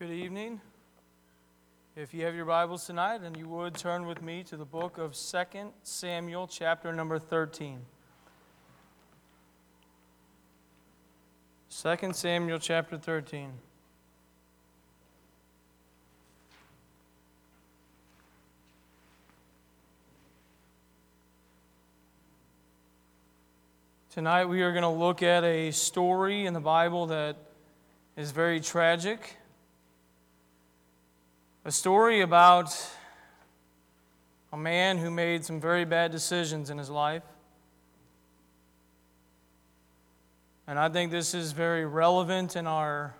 Good evening. If you have your Bibles tonight, and you would turn with me to the book of 2 Samuel, chapter number 13. 2 Samuel, chapter 13. Tonight we are going to look at a story in the Bible that is very tragic. A story about a man who made some very bad decisions in his life. And I think this is very relevant in our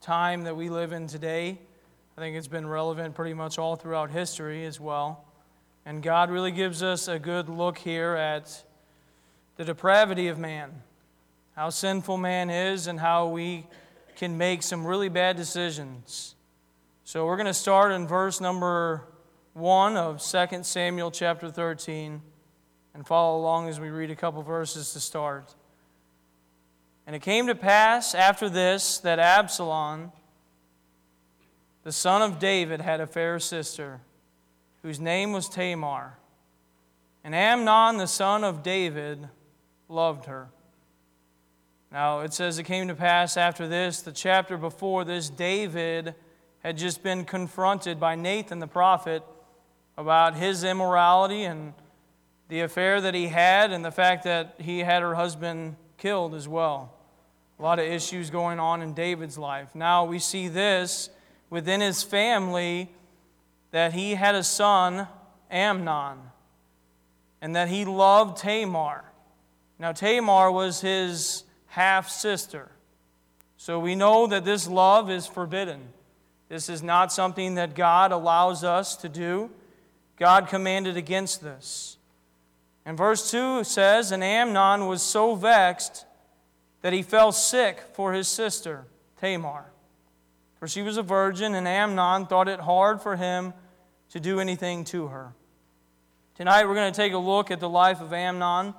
time that we live in today. I think it's been relevant pretty much all throughout history as well. And God really gives us a good look here at the depravity of man, how sinful man is, and how we can make some really bad decisions. So we're going to start in verse number 1 of 2 Samuel chapter 13 and follow along as we read a couple verses to start. And it came to pass after this that Absalom, the son of David, had a fair sister, whose name was Tamar. And Amnon, the son of David, loved her. Now, it says it came to pass after this, the chapter before this, David had just been confronted by Nathan the prophet about his immorality and the affair that he had and the fact that he had her husband killed as well. A lot of issues going on in David's life. Now we see this within his family that he had a son, Amnon, and that he loved Tamar. Now, Tamar was his half sister. So we know that this love is forbidden. This is not something that God allows us to do. God commanded against this. And verse 2 says, And Amnon was so vexed that he fell sick for his sister, Tamar. For she was a virgin, and Amnon thought it hard for him to do anything to her. Tonight we're going to take a look at the life of Amnon.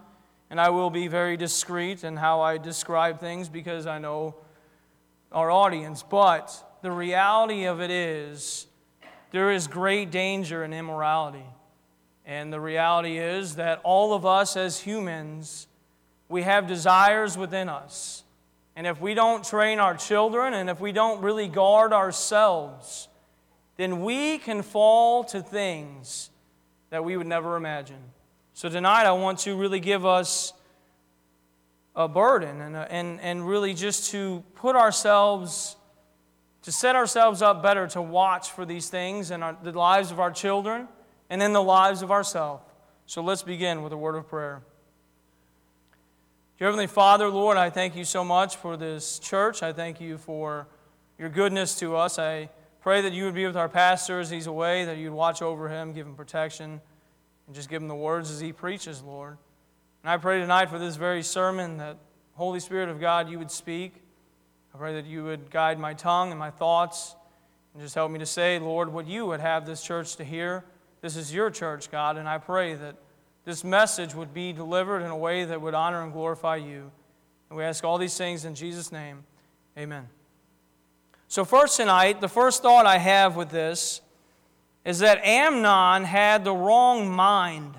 And I will be very discreet in how I describe things because I know our audience. But the reality of it is, there is great danger in immorality. And the reality is that all of us as humans, we have desires within us. And if we don't train our children and if we don't really guard ourselves, then we can fall to things that we would never imagine. So tonight I want to really give us a burden and, and, and really just to put ourselves, to set ourselves up better to watch for these things in our, the lives of our children and in the lives of ourselves. So let's begin with a word of prayer. Dear Heavenly Father, Lord, I thank you so much for this church. I thank you for your goodness to us. I pray that you would be with our pastor as he's away, that you'd watch over him, give him protection and just give him the words as he preaches, Lord. And I pray tonight for this very sermon that, Holy Spirit of God, you would speak. I pray that you would guide my tongue and my thoughts and just help me to say, Lord, what you would have this church to hear. This is your church, God, and I pray that this message would be delivered in a way that would honor and glorify you. And we ask all these things in Jesus' name. Amen. So, first tonight, the first thought I have with this is that Amnon had the wrong mind.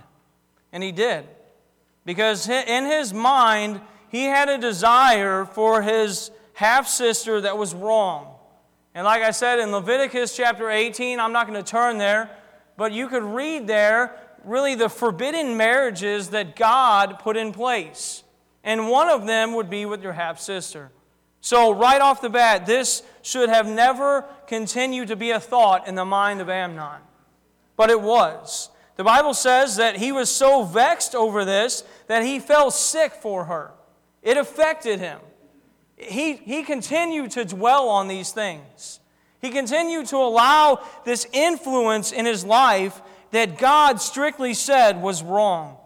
And he did. Because in his mind, he had a desire for his half sister that was wrong. And like I said in Leviticus chapter 18, I'm not going to turn there, but you could read there really the forbidden marriages that God put in place. And one of them would be with your half sister. So, right off the bat, this should have never continued to be a thought in the mind of Amnon. But it was. The Bible says that he was so vexed over this that he fell sick for her. It affected him. He, he continued to dwell on these things. He continued to allow this influence in his life that God strictly said was wrong.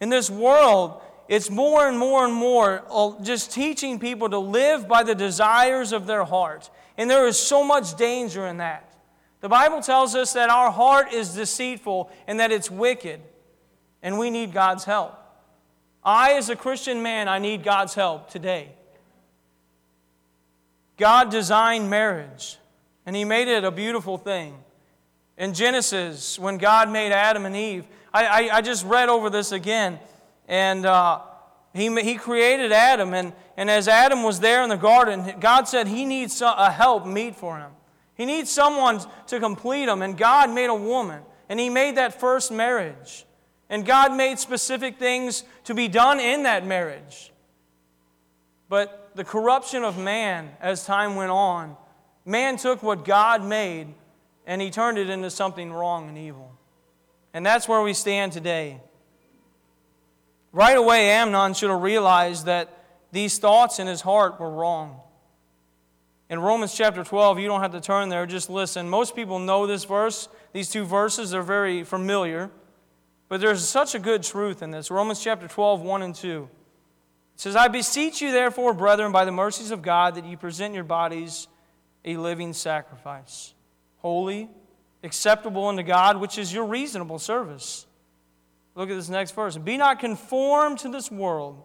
In this world, it's more and more and more uh, just teaching people to live by the desires of their heart. And there is so much danger in that. The Bible tells us that our heart is deceitful and that it's wicked, and we need God's help. I, as a Christian man, I need God's help today. God designed marriage, and He made it a beautiful thing. In Genesis, when God made Adam and Eve, I, I, I just read over this again, and uh, he, he created Adam, and, and as Adam was there in the garden, God said he needs a help meet for him. He needs someone to complete him, and God made a woman, and He made that first marriage. And God made specific things to be done in that marriage. But the corruption of man as time went on, man took what God made and he turned it into something wrong and evil. And that's where we stand today. Right away, Amnon should have realized that these thoughts in his heart were wrong. In Romans chapter 12, you don't have to turn there, just listen. Most people know this verse. These two verses are very familiar. But there's such a good truth in this. Romans chapter 12, 1 and 2. It says, I beseech you, therefore, brethren, by the mercies of God, that you present your bodies a living sacrifice, holy, acceptable unto God, which is your reasonable service. Look at this next verse. Be not conformed to this world,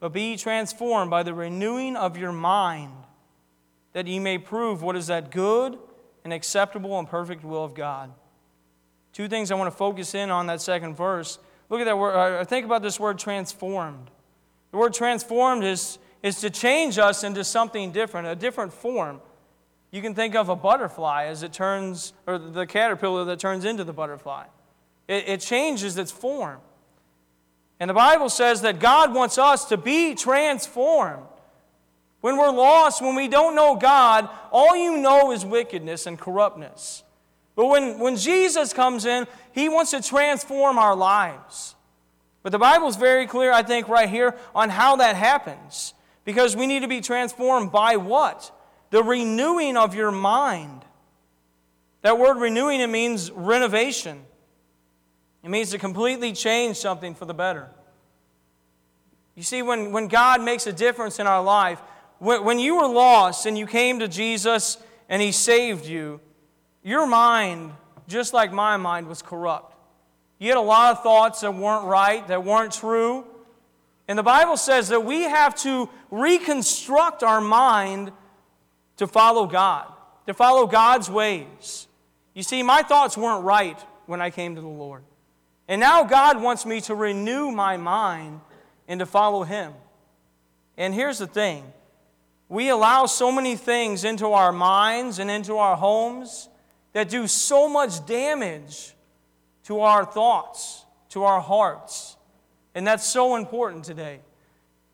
but be transformed by the renewing of your mind, that ye may prove what is that good and acceptable and perfect will of God. Two things I want to focus in on that second verse. Look at that word. Uh, think about this word transformed. The word transformed is, is to change us into something different, a different form. You can think of a butterfly as it turns, or the caterpillar that turns into the butterfly. It, it changes its form. And the Bible says that God wants us to be transformed. When we're lost, when we don't know God, all you know is wickedness and corruptness. But when, when Jesus comes in, he wants to transform our lives. But the Bible is very clear, I think, right here on how that happens. Because we need to be transformed by what? The renewing of your mind. That word renewing, it means renovation. It means to completely change something for the better. You see, when, when God makes a difference in our life, when, when you were lost and you came to Jesus and He saved you, your mind, just like my mind, was corrupt. You had a lot of thoughts that weren't right, that weren't true. And the Bible says that we have to reconstruct our mind to follow God, to follow God's ways. You see, my thoughts weren't right when I came to the Lord. And now God wants me to renew my mind and to follow Him. And here's the thing we allow so many things into our minds and into our homes that do so much damage to our thoughts, to our hearts. And that's so important today.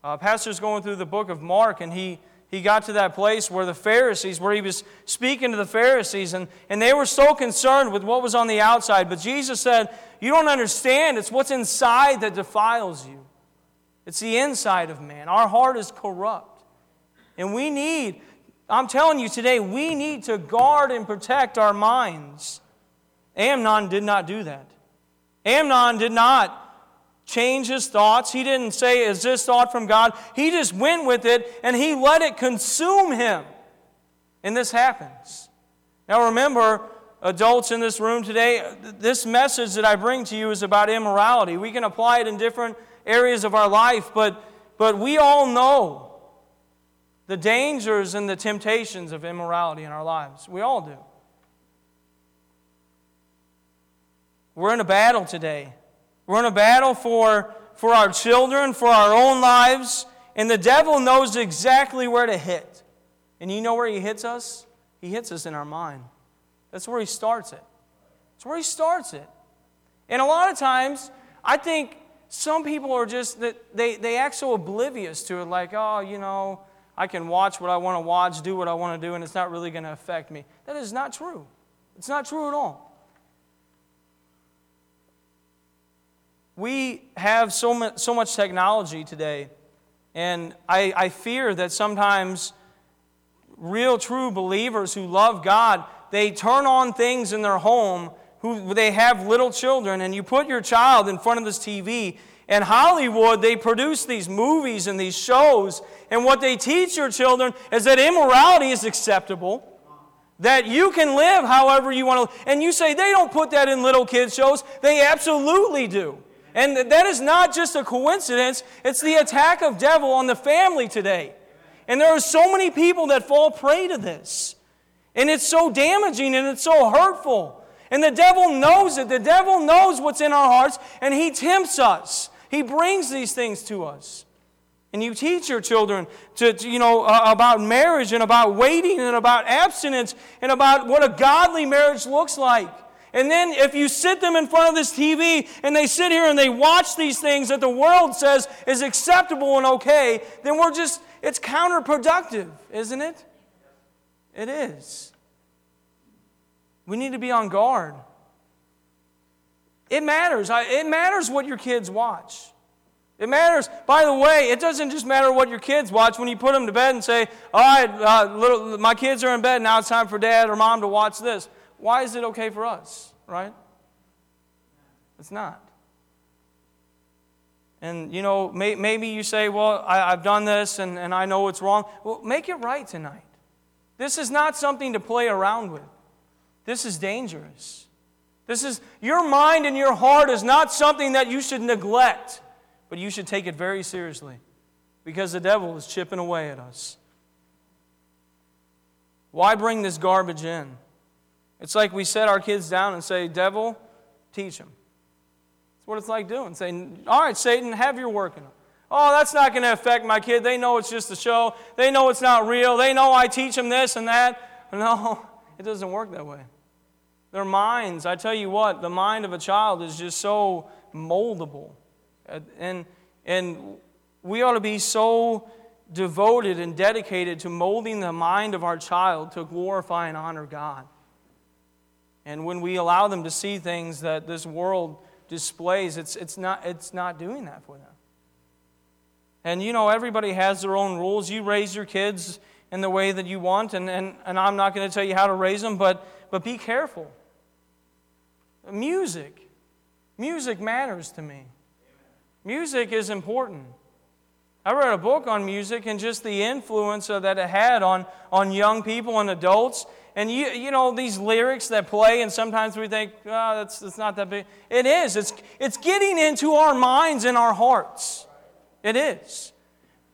Uh, pastor's going through the book of Mark, and he, he got to that place where the Pharisees, where he was speaking to the Pharisees, and, and they were so concerned with what was on the outside. But Jesus said, You don't understand. It's what's inside that defiles you, it's the inside of man. Our heart is corrupt. And we need I'm telling you today, we need to guard and protect our minds. Amnon did not do that. Amnon did not change his thoughts. He didn't say, Is this thought from God? He just went with it and he let it consume him. And this happens. Now remember, adults in this room today, this message that I bring to you is about immorality. We can apply it in different areas of our life, but, but we all know the dangers and the temptations of immorality in our lives. We all do. We're in a battle today. We're in a battle for, for our children, for our own lives, and the devil knows exactly where to hit. And you know where he hits us? He hits us in our mind. That's where he starts it. That's where he starts it. And a lot of times, I think some people are just, that they, they act so oblivious to it, like, oh, you know, I can watch what I want to watch, do what I want to do, and it's not really going to affect me. That is not true. It's not true at all. We have so much, so much technology today, and I, I fear that sometimes real, true believers who love God, they turn on things in their home who they have little children, and you put your child in front of this TV, and Hollywood, they produce these movies and these shows, and what they teach your children is that immorality is acceptable, that you can live however you want to. And you say they don't put that in little kids' shows. They absolutely do. And that is not just a coincidence, it's the attack of devil on the family today. And there are so many people that fall prey to this. And it's so damaging and it's so hurtful. And the devil knows it. The devil knows what's in our hearts, and he tempts us. He brings these things to us. And you teach your children to, to you know, uh, about marriage and about waiting and about abstinence and about what a godly marriage looks like. And then if you sit them in front of this TV and they sit here and they watch these things that the world says is acceptable and okay, then we're just, it's counterproductive, isn't it? It is. We need to be on guard. It matters. It matters what your kids watch. It matters. By the way, it doesn't just matter what your kids watch when you put them to bed and say, "All right, uh, little, my kids are in bed. Now it's time for dad or mom to watch this." Why is it okay for us? Right? It's not. And you know, may, maybe you say, "Well, I, I've done this and, and I know it's wrong." Well, make it right tonight. This is not something to play around with. This is dangerous. This is your mind and your heart is not something that you should neglect, but you should take it very seriously because the devil is chipping away at us. Why bring this garbage in? It's like we set our kids down and say, Devil, teach them. That's what it's like doing. Saying, All right, Satan, have your work in them. Oh, that's not going to affect my kid. They know it's just a show. They know it's not real. They know I teach them this and that. No, it doesn't work that way. Their minds, I tell you what, the mind of a child is just so moldable. Uh, and, and we ought to be so devoted and dedicated to molding the mind of our child to glorify and honor God. And when we allow them to see things that this world displays, it's, it's, not, it's not doing that for them. And you know, everybody has their own rules. You raise your kids in the way that you want, and, and, and I'm not going to tell you how to raise them, but, but be careful. Music. Music matters to me. Music is important. I read a book on music and just the influence that it had on, on young people and adults. And you, you know, these lyrics that play, and sometimes we think, oh, that's, that's not that big. It is. It's, it's getting into our minds and our hearts. It is.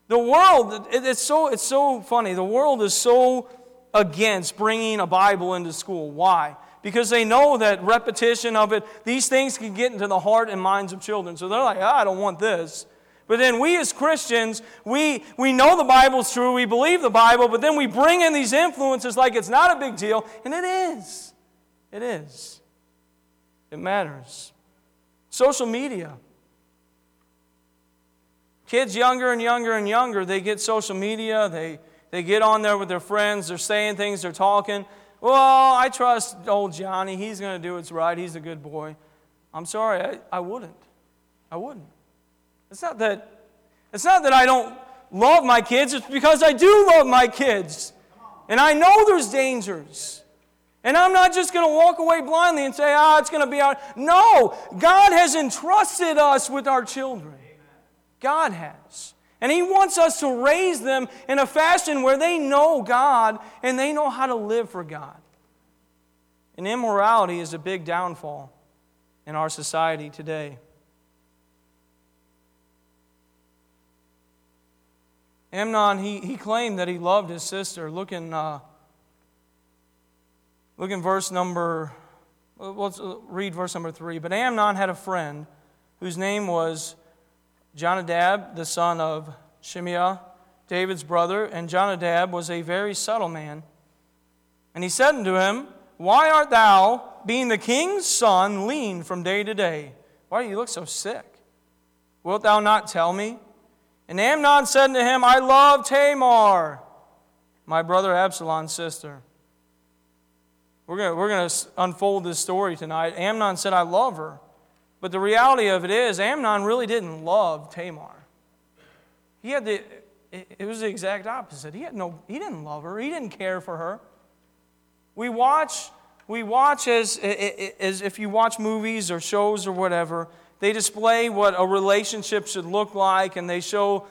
The world, it's so, it's so funny. The world is so against bringing a Bible into school. Why? Because they know that repetition of it, these things can get into the heart and minds of children. So they're like, oh, I don't want this. But then we as Christians, we, we know the Bible's true, we believe the Bible, but then we bring in these influences like it's not a big deal, and it is. It is. It matters. Social media. Kids younger and younger and younger, they get social media, they, they get on there with their friends, they're saying things, they're talking. Well, I trust old Johnny, he's going to do what's right, he's a good boy. I'm sorry, I, I wouldn't. I wouldn't. It's not that it's not that I don't love my kids, it's because I do love my kids. And I know there's dangers. And I'm not just going to walk away blindly and say, ah, it's going to be out. No, God has entrusted us with our children. God has. And He wants us to raise them in a fashion where they know God and they know how to live for God. And immorality is a big downfall in our society today. Amnon, he, he claimed that he loved his sister. Look in, uh, look in verse number, let's read verse number three. But Amnon had a friend whose name was Jonadab, the son of Shimeah, David's brother, and Jonadab was a very subtle man. And he said unto him, Why art thou, being the king's son, lean from day to day? Why do you look so sick? Wilt thou not tell me? And Amnon said unto him, I love Tamar, my brother Absalom's sister. We're going we're going to unfold this story tonight. Amnon said, I love her. But the reality of it is, Amnon really didn't love Tamar. He had the, it was the exact opposite. He, had no, he didn't love her, he didn't care for her. We watch, we watch as, as if you watch movies or shows or whatever, they display what a relationship should look like and they show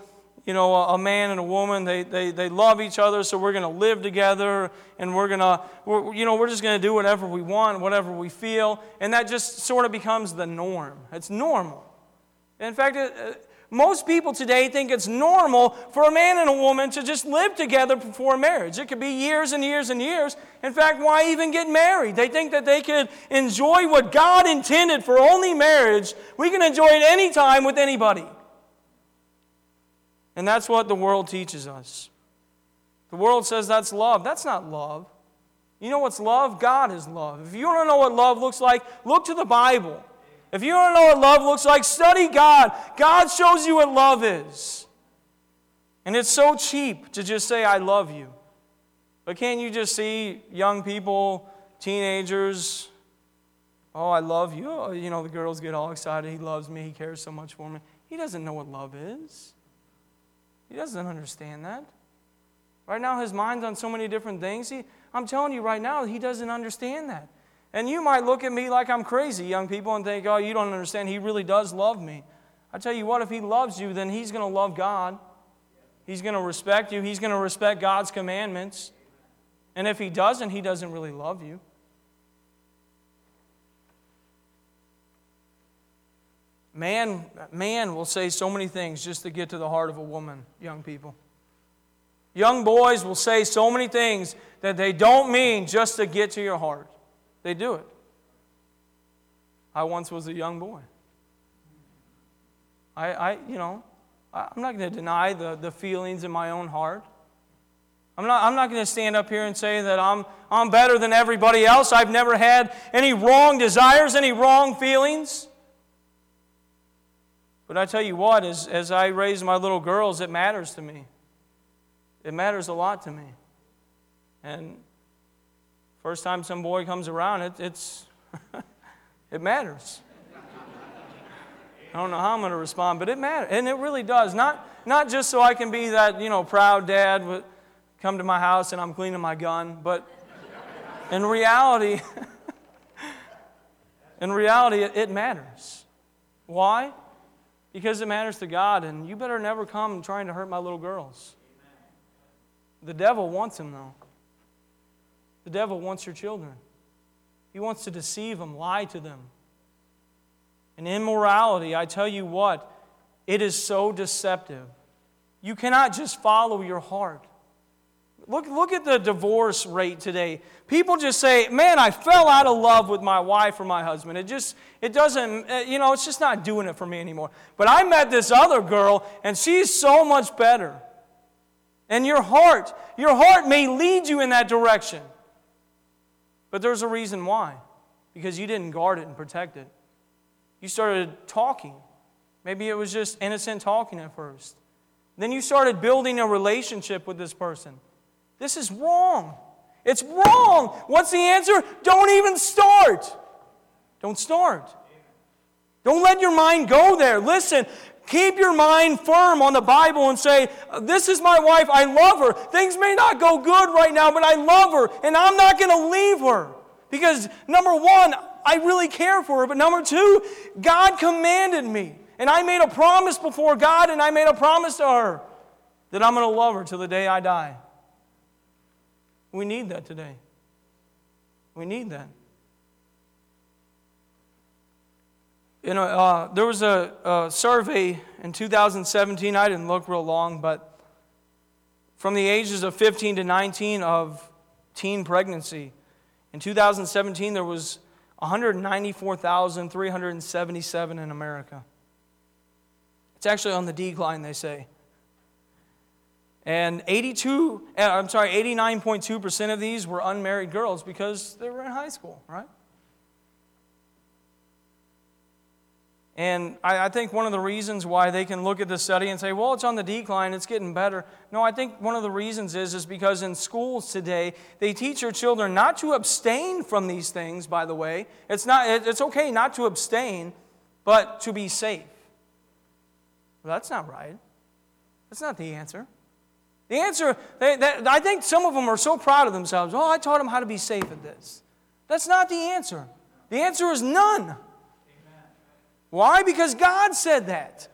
you know, a, man and a woman, they, they, they love each other, so we're going to live together and we're going to, you know, we're just going to do whatever we want, whatever we feel. And that just sort of becomes the norm. It's normal. In fact, it, uh, Most people today think it's normal for a man and a woman to just live together before marriage. It could be years and years and years. In fact, why even get married? They think that they could enjoy what God intended for only marriage. We can enjoy it anytime with anybody. And that's what the world teaches us. The world says that's love. That's not love. You know what's love? God is love. If you don't know what love looks like, look to the Bible. If you don't know what love looks like, study God. God shows you what love is. And it's so cheap to just say, I love you. But can't you just see young people, teenagers, oh, I love you? Oh, you know, the girls get all excited. He loves me. He cares so much for me. He doesn't know what love is, he doesn't understand that. Right now, his mind's on so many different things. He, I'm telling you right now, he doesn't understand that. And you might look at me like I'm crazy, young people, and think, oh, you don't understand. He really does love me. I tell you what, if he loves you, then he's going to love God. He's going to respect you. He's going to respect God's commandments. And if he doesn't, he doesn't really love you. Man, man will say so many things just to get to the heart of a woman, young people. Young boys will say so many things that they don't mean just to get to your heart. They do it. I once was a young boy. I, I you know, I'm not going to deny the, the feelings in my own heart. I'm not, I'm not going to stand up here and say that I'm, I'm better than everybody else. I've never had any wrong desires, any wrong feelings. But I tell you what, as, as I raise my little girls, it matters to me. It matters a lot to me. And first time some boy comes around, it, it's it matters. I don't know how I'm going to respond, but it matters, and it really does. Not not just so I can be that you know proud dad, with, come to my house and I'm cleaning my gun, but in reality, in reality, it, it matters. Why? Because it matters to God, and you better never come trying to hurt my little girls. The devil wants them, though. The devil wants your children. He wants to deceive them, lie to them. And immorality, I tell you what, it is so deceptive. You cannot just follow your heart. Look, look at the divorce rate today. People just say, Man, I fell out of love with my wife or my husband. It just, it doesn't, eh, you know, it's just not doing it for me anymore. But I met this other girl, and she's so much better. And your heart, your heart may lead you in that direction. But there's a reason why. Because you didn't guard it and protect it. You started talking. Maybe it was just innocent talking at first. Then you started building a relationship with this person. This is wrong. It's wrong. What's the answer? Don't even start. Don't start. Don't let your mind go there. Listen, Keep your mind firm on the Bible and say, This is my wife. I love her. Things may not go good right now, but I love her, and I'm not going to leave her. Because, number one, I really care for her. But number two, God commanded me. And I made a promise before God, and I made a promise to her that I'm going to love her till the day I die. We need that today. We need that. You know, uh, there was a, a survey in 2017. I didn't look real long, but from the ages of 15 to 19 of teen pregnancy. In 2017, there was 194,377 in America. It's actually on the decline, they say. And 82, uh, I'm sorry, 89.2% of these were unmarried girls because they were in high school, right? And I, I, think one of the reasons why they can look at the study and say, well, it's on the decline, it's getting better. No, I think one of the reasons is, is because in schools today, they teach your children not to abstain from these things, by the way. It's, not, it's okay not to abstain, but to be safe. Well, that's not right. That's not the answer. The answer, they, I think some of them are so proud of themselves. Oh, I taught them how to be safe at this. That's not the answer. The answer is none. Why? Because God said that.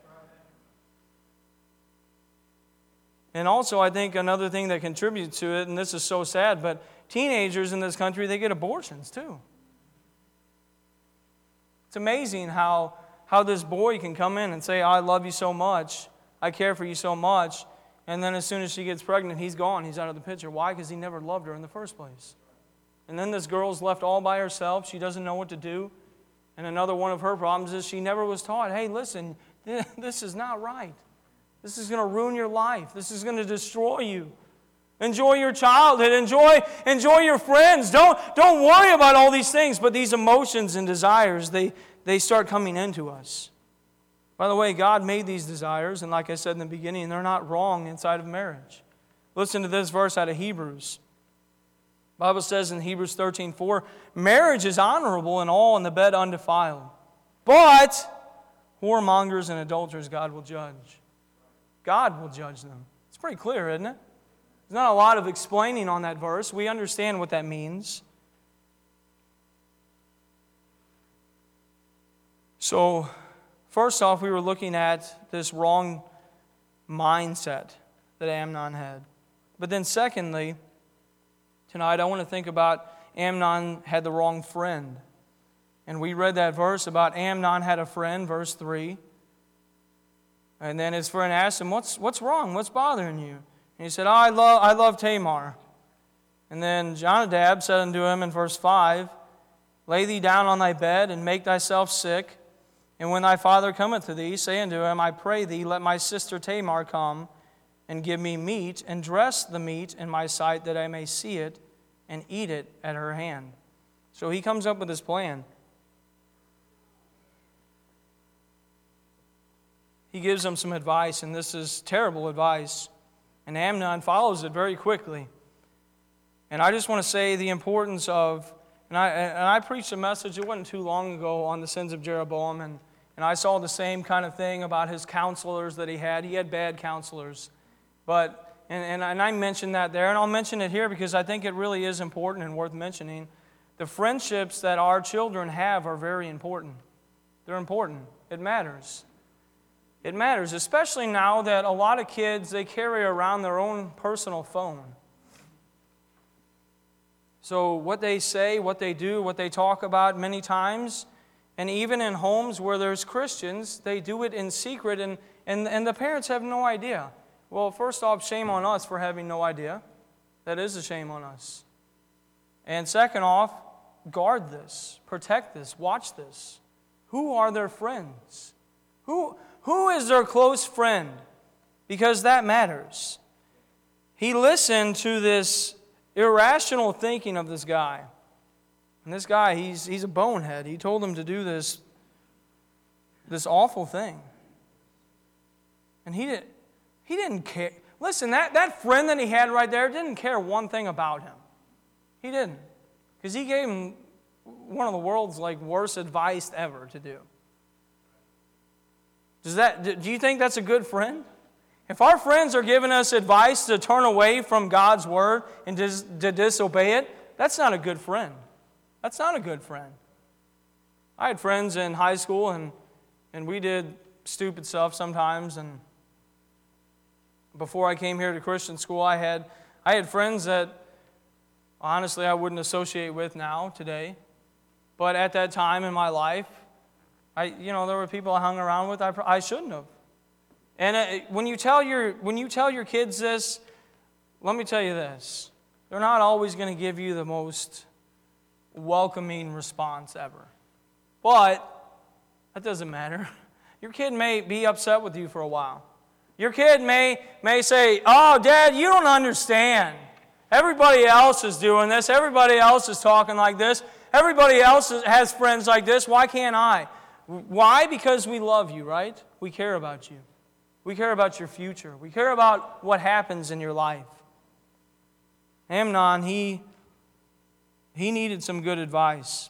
And also, I think another thing that contributes to it, and this is so sad, but teenagers in this country, they get abortions too. It's amazing how how this boy can come in and say, I love you so much, I care for you so much, and then as soon as she gets pregnant, he's gone, he's out of the picture. Why? Because he never loved her in the first place. And then this girl's left all by herself, she doesn't know what to do. And another one of her problems is she never was taught, hey, listen, this is not right. This is going to ruin your life. This is going to destroy you. Enjoy your childhood. Enjoy, enjoy your friends. Don't, don't worry about all these things, but these emotions and desires, they, they start coming into us. By the way, God made these desires, and like I said in the beginning, they're not wrong inside of marriage. Listen to this verse out of Hebrews. The Bible says in Hebrews 13 4, marriage is honorable and all in the bed undefiled. But whoremongers and adulterers God will judge. God will judge them. It's pretty clear, isn't it? There's not a lot of explaining on that verse. We understand what that means. So, first off, we were looking at this wrong mindset that Amnon had. But then, secondly, tonight I want to think about Amnon had the wrong friend. And we read that verse about Amnon had a friend, verse 3. And then his friend asked him, What's, what's wrong? What's bothering you? And he said, oh, I, love, I love Tamar. And then Jonadab said unto him in verse 5, Lay thee down on thy bed and make thyself sick. And when thy father cometh to thee, say unto him, I pray thee, let my sister Tamar come and give me meat, and dress the meat in my sight that I may see it and eat it at her hand. So he comes up with this plan. He gives them some advice, and this is terrible advice. And Amnon follows it very quickly. And I just want to say the importance of, and I, and I preached a message, it wasn't too long ago, on the sins of Jeroboam. And, and I saw the same kind of thing about his counselors that he had. He had bad counselors. But, and, and, and I mentioned that there, and I'll mention it here because I think it really is important and worth mentioning. The friendships that our children have are very important. They're important, it matters. It matters, especially now that a lot of kids they carry around their own personal phone. So what they say, what they do, what they talk about many times, and even in homes where there's Christians, they do it in secret and, and, and the parents have no idea. Well, first off, shame on us for having no idea. That is a shame on us. And second off, guard this, protect this, watch this. Who are their friends? Who, who is their close friend? Because that matters. He listened to this irrational thinking of this guy. And this guy, he's, he's a bonehead. He told him to do this, this awful thing. And he, didn't—he didn't care. Listen, that, that friend that he had right there didn't care one thing about him. He didn't. Because he gave him one of the world's like worst advice ever to do. Does that, do you think that's a good friend? If our friends are giving us advice to turn away from God's word and to, to disobey it, that's not a good friend. That's not a good friend. I had friends in high school, and, and we did stupid stuff sometimes. And before I came here to Christian school, I had, I had friends that honestly I wouldn't associate with now, today. But at that time in my life, I, you know, there were people I hung around with I, I shouldn't have. And uh, when, you tell your, when you tell your kids this, let me tell you this they're not always going to give you the most welcoming response ever. But that doesn't matter. Your kid may be upset with you for a while. Your kid may, may say, Oh, Dad, you don't understand. Everybody else is doing this. Everybody else is talking like this. Everybody else has friends like this. Why can't I? Why? Because we love you, right? We care about you. We care about your future. We care about what happens in your life. Amnon, he, he needed some good advice.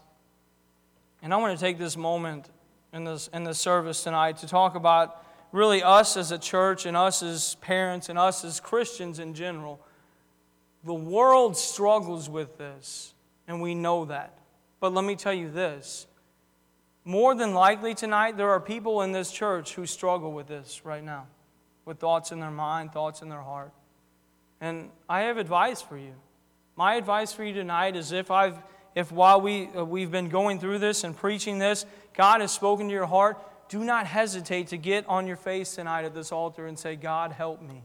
And I want to take this moment in this, in this service tonight to talk about really us as a church and us as parents and us as Christians in general. The world struggles with this, and we know that. But let me tell you this more than likely tonight, there are people in this church who struggle with this right now, with thoughts in their mind, thoughts in their heart. And I have advice for you. My advice for you tonight is if I've if while we, uh, we've been going through this and preaching this, God has spoken to your heart, do not hesitate to get on your face tonight at this altar and say, God, help me.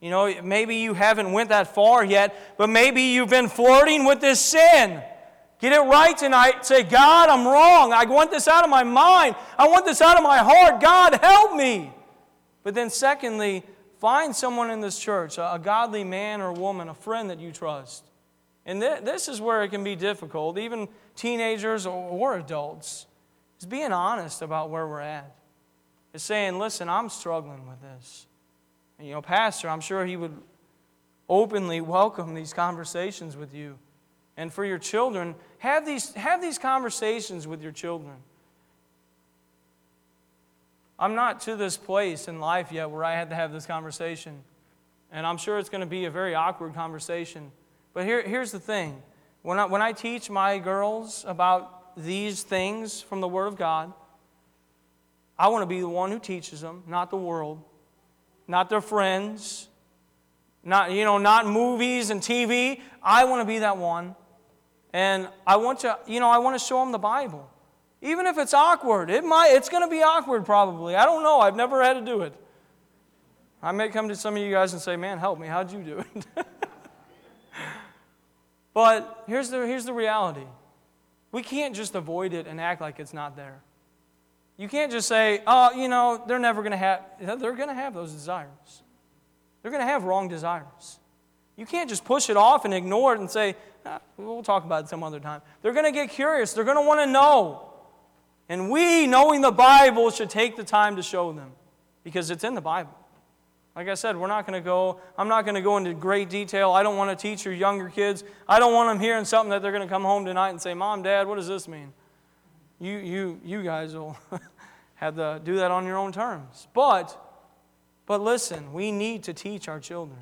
You know, maybe you haven't went that far yet, but maybe you've been flirting with this sin. Get it right tonight. Say, God, I'm wrong. I want this out of my mind. I want this out of my heart. God, help me. But then, secondly, find someone in this church, a, godly man or woman, a friend that you trust. And th- this is where it can be difficult, even teenagers or, or adults, is being honest about where we're at. Is saying, listen, I'm struggling with this. And, you know, Pastor, I'm sure he would openly welcome these conversations with you. And for your children, have these, have these conversations with your children. I'm not to this place in life yet where I had to have this conversation. And I'm sure it's going to be a very awkward conversation. But here, here's the thing when I, when I teach my girls about these things from the Word of God, I want to be the one who teaches them, not the world, not their friends, not, you know, not movies and TV. I want to be that one and I want to, you know, I want to show them the Bible. Even if it's awkward, it might, it's going to be awkward probably. I don't know. I've never had to do it. I may come to some of you guys and say, man, help me. How'd you do it? but here's the, here's the reality we can't just avoid it and act like it's not there. You can't just say, oh, you know, they're never going to have, they're going to have those desires. They're going to have wrong desires. You can't just push it off and ignore it and say, ah, we'll talk about it some other time. They're going to get curious. They're going to want to know. And we, knowing the Bible, should take the time to show them because it's in the Bible. Like I said, we're not going to go, I'm not going to go into great detail. I don't want to teach your younger kids. I don't want them hearing something that they're going to come home tonight and say, Mom, Dad, what does this mean? You, you, you guys will have to do that on your own terms. But, but listen, we need to teach our children.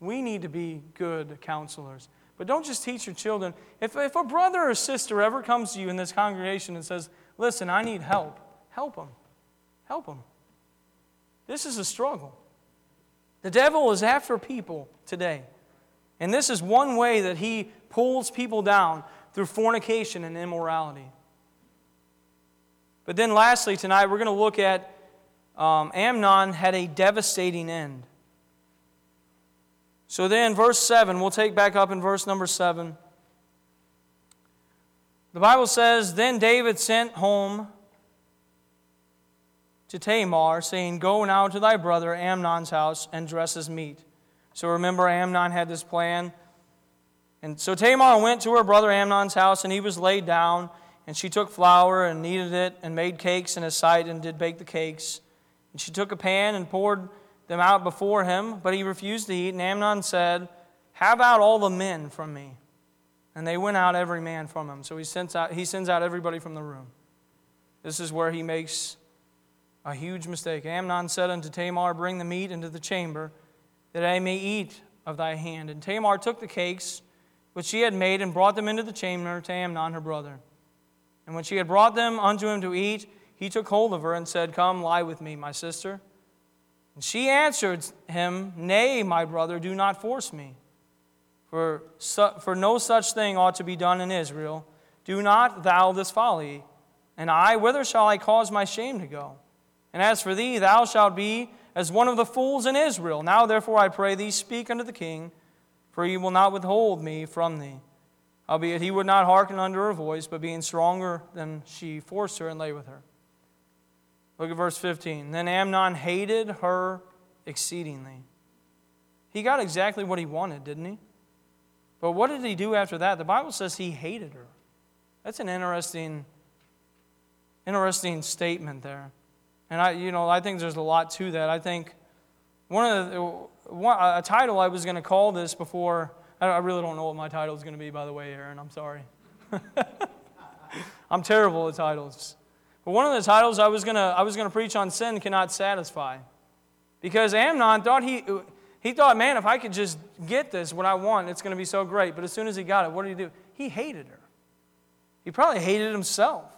We need to be good counselors. But don't just teach your children. If, if a brother or sister ever comes to you in this congregation and says, Listen, I need help, help them. Help them. This is a struggle. The devil is after people today. And this is one way that he pulls people down through fornication and immorality. But then, lastly, tonight, we're going to look at um, Amnon had a devastating end. So then, verse 7, we'll take back up in verse number 7. The Bible says, Then David sent home to Tamar, saying, Go now to thy brother Amnon's house and dress his meat. So remember, Amnon had this plan. And so Tamar went to her brother Amnon's house, and he was laid down. And she took flour and kneaded it, and made cakes in his sight, and did bake the cakes. And she took a pan and poured them out before him, but he refused to eat. And Amnon said, Have out all the men from me. And they went out every man from him. So he sends out, he sends out everybody from the room. This is where he makes a huge mistake. Amnon said unto Tamar, Bring the meat into the chamber, that I may eat of thy hand. And Tamar took the cakes which she had made and brought them into the chamber to Amnon her brother. And when she had brought them unto him to eat, he took hold of her and said, Come, lie with me, my sister. And she answered him, Nay, my brother, do not force me. For, su- for no such thing ought to be done in Israel. Do not thou this folly. And I, whither shall I cause my shame to go? And as for thee, thou shalt be as one of the fools in Israel. Now therefore I pray thee, speak unto the king, for he will not withhold me from thee. Albeit he would not hearken unto her voice, but being stronger than she, forced her and lay with her. Look at verse 15. Then Amnon hated her exceedingly. He got exactly what he wanted, didn't he? But what did he do after that? The Bible says he hated her. That's an interesting, interesting statement there. And I, you know, I think there's a lot to that. I think one of the, one, a title I was going to call this before, I really don't know what my title is going to be, by the way, Aaron. I'm sorry. I'm terrible at titles. But one of the titles I was to I was to preach on sin cannot satisfy. Because Amnon thought he he thought, man, if I could just get this what I want, it's to be so great. But as soon as he got it, what did he do? He hated her. He probably hated himself.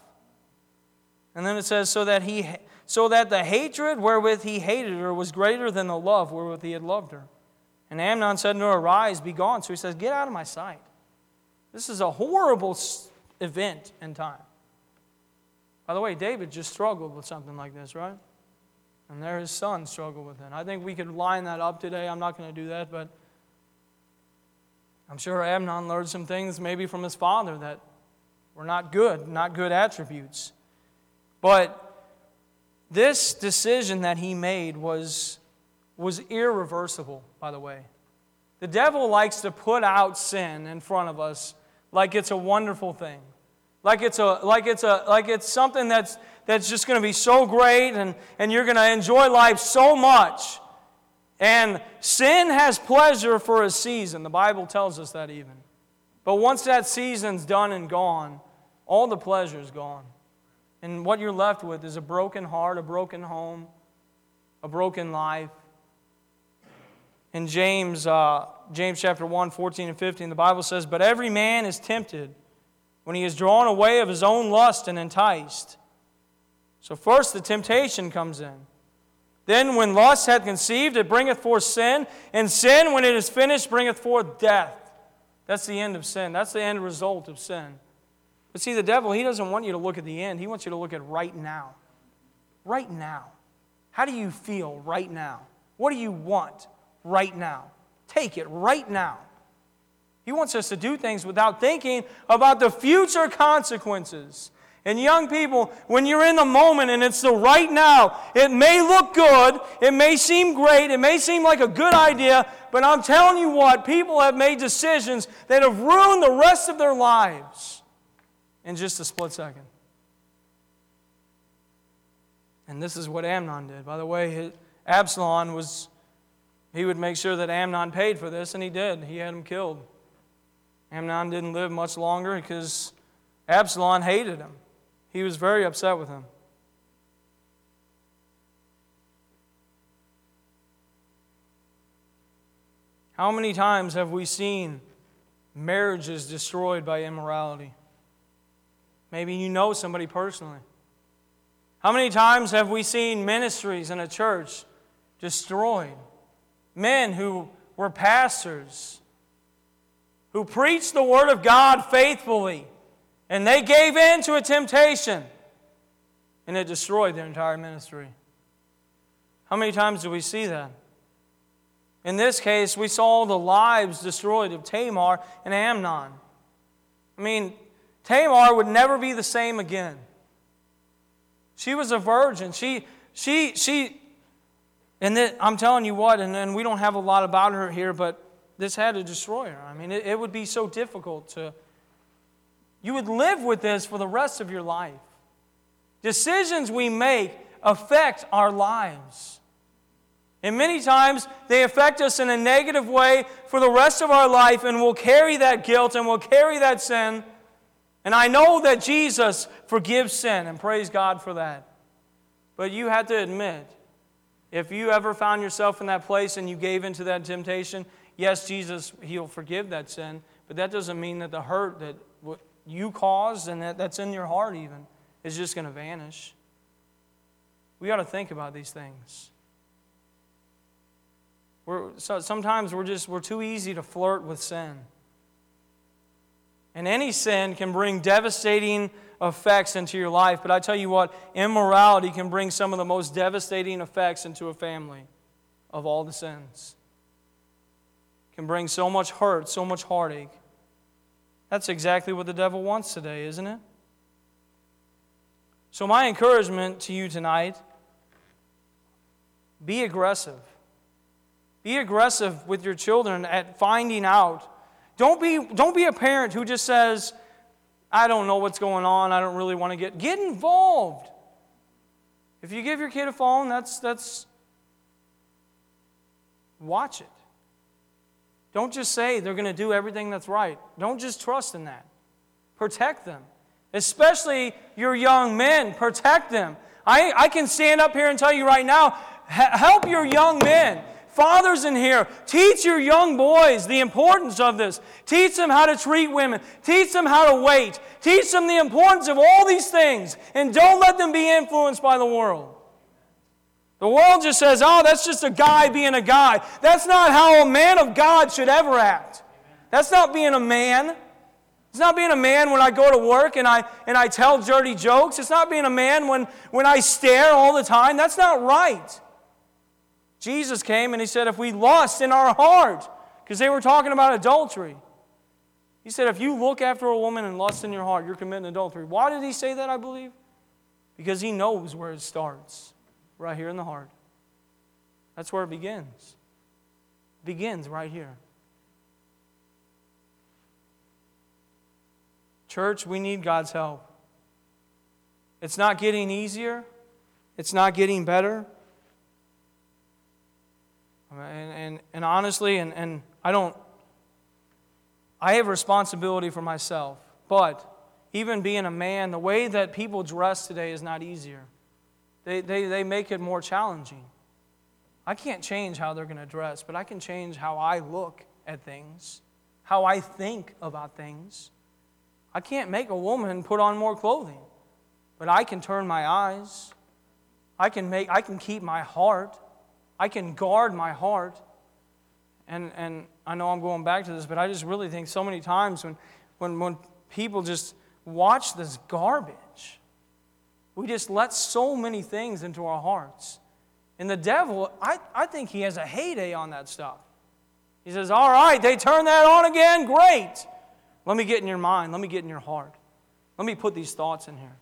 And then it says so that he so that the hatred wherewith he hated her was greater than the love wherewith he had loved her. And Amnon said to her, Arise, be gone. So he says, Get out of my sight. This is a horrible event in time. By the way, David just struggled with something like this, right? And there his son struggled with it. I think we could line that up today. I'm not going to do that, but I'm sure Amnon learned some things maybe from his father that were not good, not good attributes. But this decision that he made was, was irreversible, by the way. The devil likes to put out sin in front of us like it's a wonderful thing. Like it's, a, like it's, a, like it's something that's, that's just going to be so great and, and you're going to enjoy life so much. And sin has pleasure for a season. The Bible tells us that even. But once that season's done and gone, all the pleasure's gone. And what you're left with is a broken heart, a broken home, a broken life. In James, uh, James chapter 1, 14 and 15, the Bible says, But every man is tempted when he is drawn away of his own lust and enticed. So first the temptation comes in. Then when lust hath conceived, it bringeth forth sin, and sin, when it is finished, bringeth forth death. That's the end of sin. That's the end result of sin. But see, the devil, he doesn't want you to look at the end. He wants you to look at right now. Right now. How do you feel right now? What do you want right now? Take it right now. He wants us to do things without thinking about the future consequences. And young people, when you're in the moment and it's the right now, it may look good, it may seem great, it may seem like a good idea, but I'm telling you what, people have made decisions that have ruined the rest of their lives in just a split second. And this is what Amnon did. By the way, Absalom was, he would make sure that Amnon paid for this, and he did. He had him killed. Amnon didn't live much longer because Absalom hated him. He was very upset with him. How many times have we seen marriages destroyed by immorality? Maybe you know somebody personally. How many times have we seen ministries in a church destroyed? Men who were pastors, who preached the Word of God faithfully, and they gave in to a temptation, and it destroyed their entire ministry. How many times do we see that? In this case, we saw the lives destroyed of Tamar and Amnon. I mean, Tamar would never be the same again. She was a virgin. She, she, she, and that, I'm telling you what, and, and we don't have a lot about her here, but this had to destroy her. I mean, it, it would be so difficult to, you would live with this for the rest of your life. Decisions we make affect our lives. And many times they affect us in a negative way for the rest of our life, and we'll carry that guilt and we'll carry that sin and I know that Jesus forgives sin, and praise God for that. But you have to admit, if you ever found yourself in that place and you gave into that temptation, yes, Jesus, He'll forgive that sin, but that doesn't mean that the hurt that what you caused and that, that's in your heart even is just going to vanish. We got to think about these things. We're, so sometimes we're just we're too easy to flirt with sin. And any sin can bring devastating effects into your life. But I tell you what, immorality can bring some of the most devastating effects into a family of all the sins. Can bring so much hurt, so much heartache. That's exactly what the devil wants today, isn't it? So, my encouragement to you tonight be aggressive. Be aggressive with your children at finding out don't be, don't be a parent who just says, I don't know what's going on. I don't really want to get. Get involved. If you give your kid a phone, that's, that's, watch it. Don't just say they're going to do everything that's right. Don't just trust in that. Protect them. Especially your young men, protect them. I, I can stand up here and tell you right now help your young men. Fathers in here, teach your young boys the importance of this. Teach them how to treat women. Teach them how to wait. Teach them the importance of all these things. And don't let them be influenced by the world. The world just says, oh, that's just a guy being a guy. That's not how a man of God should ever act. That's not being a man. It's not being a man when I go to work and I, and I tell dirty jokes. It's not being a man when, when I stare all the time. That's not right. Jesus came and he said, if we lust in our heart, because they were talking about adultery. He said, if you look after a woman and lust in your heart, you're committing adultery. Why did he say that, I believe? Because he knows where it starts, right here in the heart. That's where it begins. It begins right here. Church, we need God's help. It's not getting easier, it's not getting better. Um, and, and, and honestly, and, and I don't, I have responsibility for myself, but even being a man, the way that people dress today is not easier. They, they, they make it more challenging. I can't change how they're going to dress, but I can change how I look at things, how I think about things. I can't make a woman put on more clothing, but I can turn my eyes. I can, make, I can keep my heart. I can guard my heart. And, and I know I'm going back to this, but I just really think so many times when, when, when people just watch this garbage, we just let so many things into our hearts. And the devil, I, I think he has a heyday on that stuff. He says, All right, they turn that on again, great. Let me get in your mind. Let me get in your heart. Let me put these thoughts in here.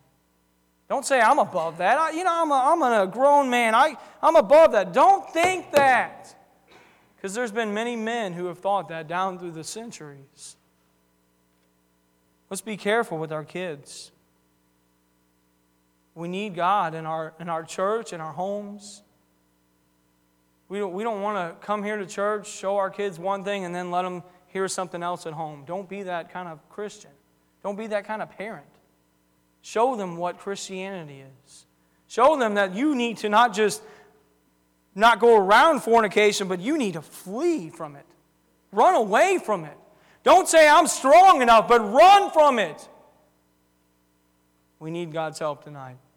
Don't say, I'm above that. I, you know, I'm a, I'm a grown man. I, I'm above that. Don't think that. Because there's been many men who have thought that down through the centuries. Let's be careful with our kids. We need God in our, in our church, in our homes. We don't, we don't want to come here to church, show our kids one thing, and then let them hear something else at home. Don't be that kind of Christian. Don't be that kind of parent. Show them what Christianity is. Show them that you need to not just not go around fornication, but you need to flee from it. Run away from it. Don't say, I'm strong enough, but run from it. We need God's help tonight.